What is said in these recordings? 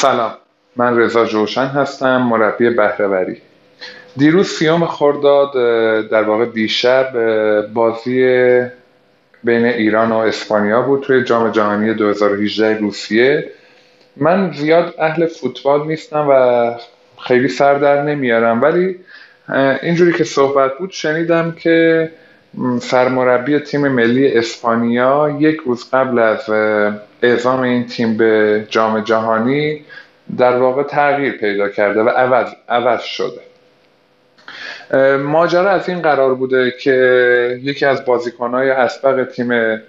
سلام. من رضا جوشن هستم مربی بهرهوری. دیروز سیام خرداد در واقع دیشب بازی بین ایران و اسپانیا بود توی جام جهانی 2018 روسیه. من زیاد اهل فوتبال نیستم و خیلی سر در نمیارم ولی اینجوری که صحبت بود شنیدم که سرمربی تیم ملی اسپانیا یک روز قبل از اعزام این تیم به جام جهانی در واقع تغییر پیدا کرده و عوض, عوض شده. ماجرا از این قرار بوده که یکی از بازیکنهای اسبق تیم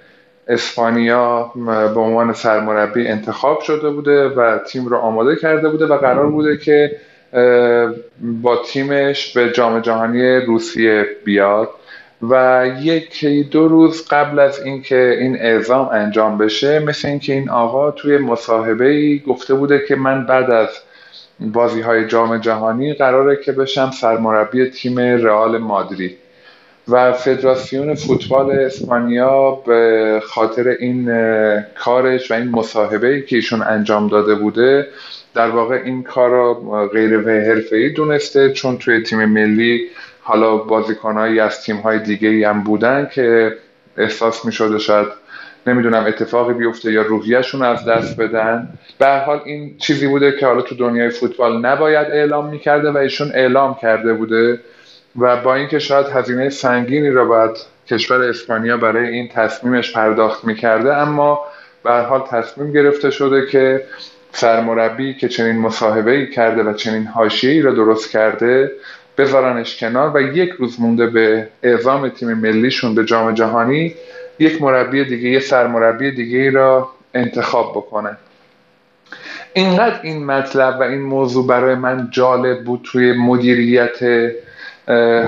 اسپانیا به عنوان سرمربی انتخاب شده بوده و تیم رو آماده کرده بوده و قرار بوده که با تیمش به جام جهانی روسیه بیاد. و یکی دو روز قبل از اینکه این اعزام انجام بشه مثل اینکه این آقا توی مصاحبه ای گفته بوده که من بعد از بازی های جام جهانی قراره که بشم سرمربی تیم رئال مادرید. و فدراسیون فوتبال اسپانیا به خاطر این کارش و این مصاحبه ای که ایشون انجام داده بوده در واقع این کار را غیر حرفه‌ای دونسته چون توی تیم ملی حالا بازیکنهایی از تیم های دیگه هم بودن که احساس می شده شاید نمی‌دونم اتفاقی بیفته یا روحیهشون از دست بدن. به حال این چیزی بوده که حالا تو دنیای فوتبال نباید اعلام می‌کرده و ایشون اعلام کرده بوده و با اینکه شاید هزینه سنگینی را باید کشور اسپانیا برای این تصمیمش پرداخت می‌کرده اما به حال تصمیم گرفته شده که سرمربی که چنین مصاحبه ای کرده و چنین حاشیه‌ای را درست کرده بذارنش کنار و یک روز مونده به اعزام تیم ملیشون به جام جهانی یک مربی دیگه یه سرمربی دیگه را انتخاب بکنن اینقدر این مطلب و این موضوع برای من جالب بود توی مدیریت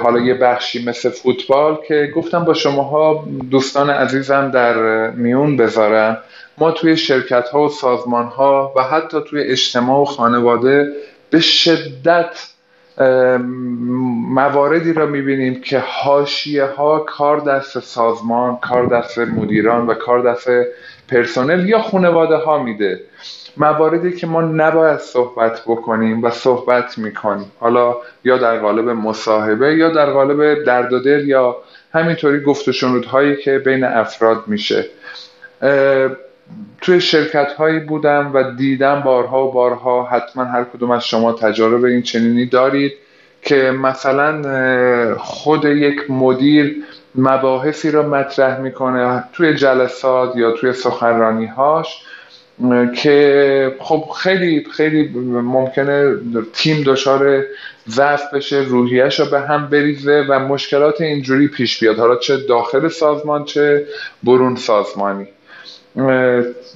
حالا یه بخشی مثل فوتبال که گفتم با شماها دوستان عزیزم در میون بذارم. ما توی شرکت ها و سازمان ها و حتی توی اجتماع و خانواده به شدت مواردی را می‌بینیم که هاشیه ها کار دست سازمان کار دست مدیران و کار دست پرسنل یا خانواده ها میده. مواردی که ما نباید صحبت بکنیم و صحبت می‌کنیم. حالا یا در قالب مصاحبه یا در قالب درد و دل یا همینطوری گفت و هایی که بین افراد میشه. توی شرکت هایی بودم و دیدم بارها و بارها حتما هر کدوم از شما تجارب این چنینی دارید که مثلا خود یک مدیر مباحثی را مطرح می‌کنه توی جلسات یا توی سخنرانی هاش که خب خیلی خیلی ممکنه تیم دچار ضعف بشه روحیش رو به هم بریزه و مشکلات اینجوری پیش بیاد. حالا چه داخل سازمان چه برون سازمانی.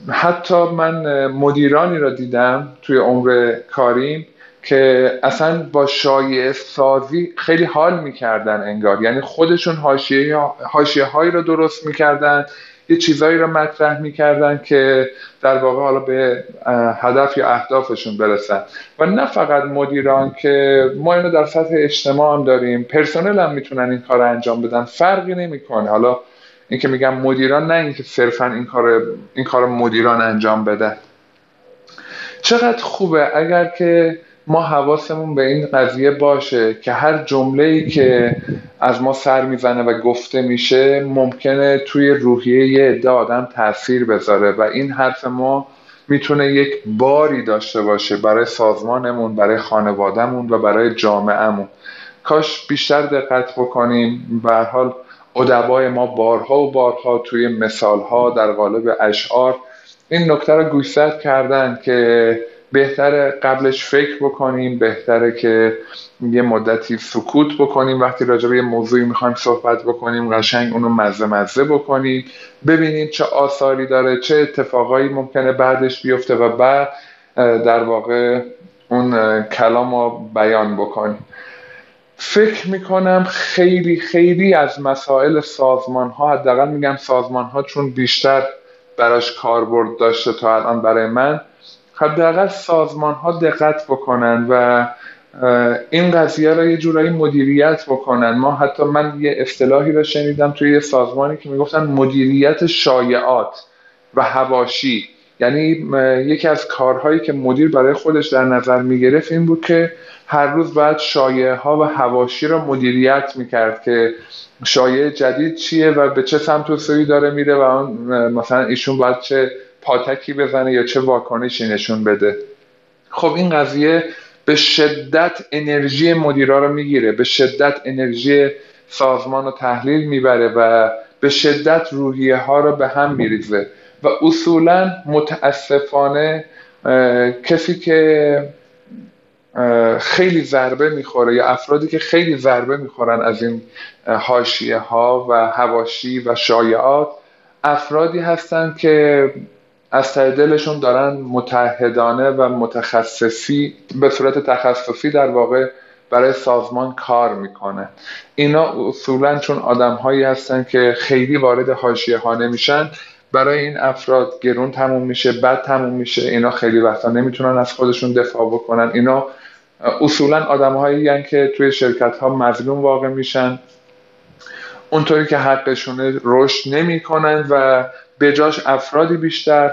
حتی من مدیرانی را دیدم توی عمر کاریم که اصلا با شایع سازی خیلی حال می‌کردن انگار. یعنی خودشون حاشیه هایی را درست می‌کردن یه چیزایی رو مطرح می‌کردن که در واقع حالا به هدف یا اهدافشون برسن. و نه فقط مدیران که ما اینو در سطح اجتماع هم داریم پرسنل هم می‌تونن این کار رو انجام بدن. فرقی نمی‌کنه. حالا این که میگم مدیران نه اینکه صرفا این کار این کار مدیران انجام بده. چقدر خوبه اگر که ما حواسمون به این قضیه باشه که هر جمله ای که از ما سر می‌زنه و گفته میشه ممکنه توی روحیه یه عده آدم تاثیر بذاره و این حرف ما می‌تونه یک باری داشته باشه برای سازمانمون برای خانوادهمون و برای جامعهمون. کاش بیشتر دقت بکنیم. به حال ادبای ما بارها و بارها توی مثالها در قالب اشعار این نکته رو گوشزد کردن که بهتره قبلش فکر بکنیم بهتره که یه مدتی سکوت بکنیم. وقتی راجع به یه موضوعی می‌خوایم صحبت بکنیم قشنگ اونو مزه مزه بکنیم. ببینید چه آثاری داره چه اتفاقایی ممکنه بعدش بیفته و بعد در واقع اون کلام رو بیان بکنیم. فکر می‌کنم خیلی خیلی از مسائل سازمان ها حداقل میگم سازمان ها چون بیشتر براش کاربرد داشته تا الان برای من حداقل سازمان ها دقت بکنن و این قضیه را یه جورایی مدیریت بکنن. ما حتی من یه اصطلاحی را شنیدم توی یه سازمانی که می‌گفتن مدیریت شایعات و هواشی یعنی یکی از کارهایی که مدیر برای خودش در نظر می‌گرفت این بود که هر روز باید شایعه ها و هواشی را مدیریت می‌کرد که شایعه جدید چیه و به چه سمت و سوی داره میره و مثلا ایشون باید چه پاتکی بزنه یا چه واکنشی نشون بده. خب این قضیه به شدت انرژی مدیرا رو می‌گیره به شدت انرژی سازمان رو تحلیل می‌بره و به شدت روحیه ها رو به هم میریزه. و اصولا متاسفانه کسی که خیلی ضربه می‌خوره یا افرادی که خیلی ضربه می‌خورن از این حاشیه ها و هواشی و شایعات افرادی هستند که از ته دلشون دارن متحدانه و متخصصی به صورت تخصصی در واقع برای سازمان کار می‌کنه. اینا اصولا چون آدم هایی هستن که خیلی وارد حاشیه ها نمیشن برای این افراد گرون تموم میشه بد تموم میشه اینا خیلی وقتا نمی‌تونن از خودشون دفاع بکنن. اینا اصولا آدم هایی که توی شرکت ها مظلوم واقع میشن. اونطوری که حقشونه رشد نمی‌کنن و به جاش افرادی بیشتر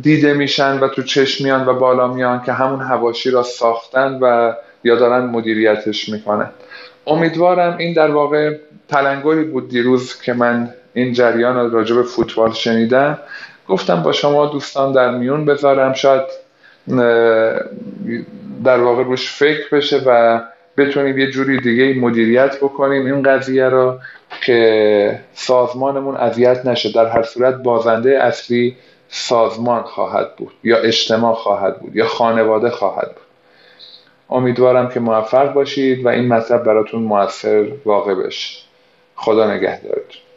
دیده میشن و تو چشم میان و بالا میان که همون هواشی را ساختن و یا دارن مدیریتش می‌کنن. امیدوارم این در واقع تلنگری بود دیروز که من این جریان راجع به فوتبال شنیدم گفتم با شما دوستان در میون بذارم. شاید در واقع روش فکر بشه و بتونیم یه جوری دیگه مدیریت بکنیم این قضیه رو که سازمانمون اذیت نشه. در هر صورت بازنده اصلی سازمان خواهد بود یا اجتماع خواهد بود یا خانواده خواهد بود. امیدوارم که موفق باشید و این مطلب براتون موثر واقع بشه. خدا نگهدارتون.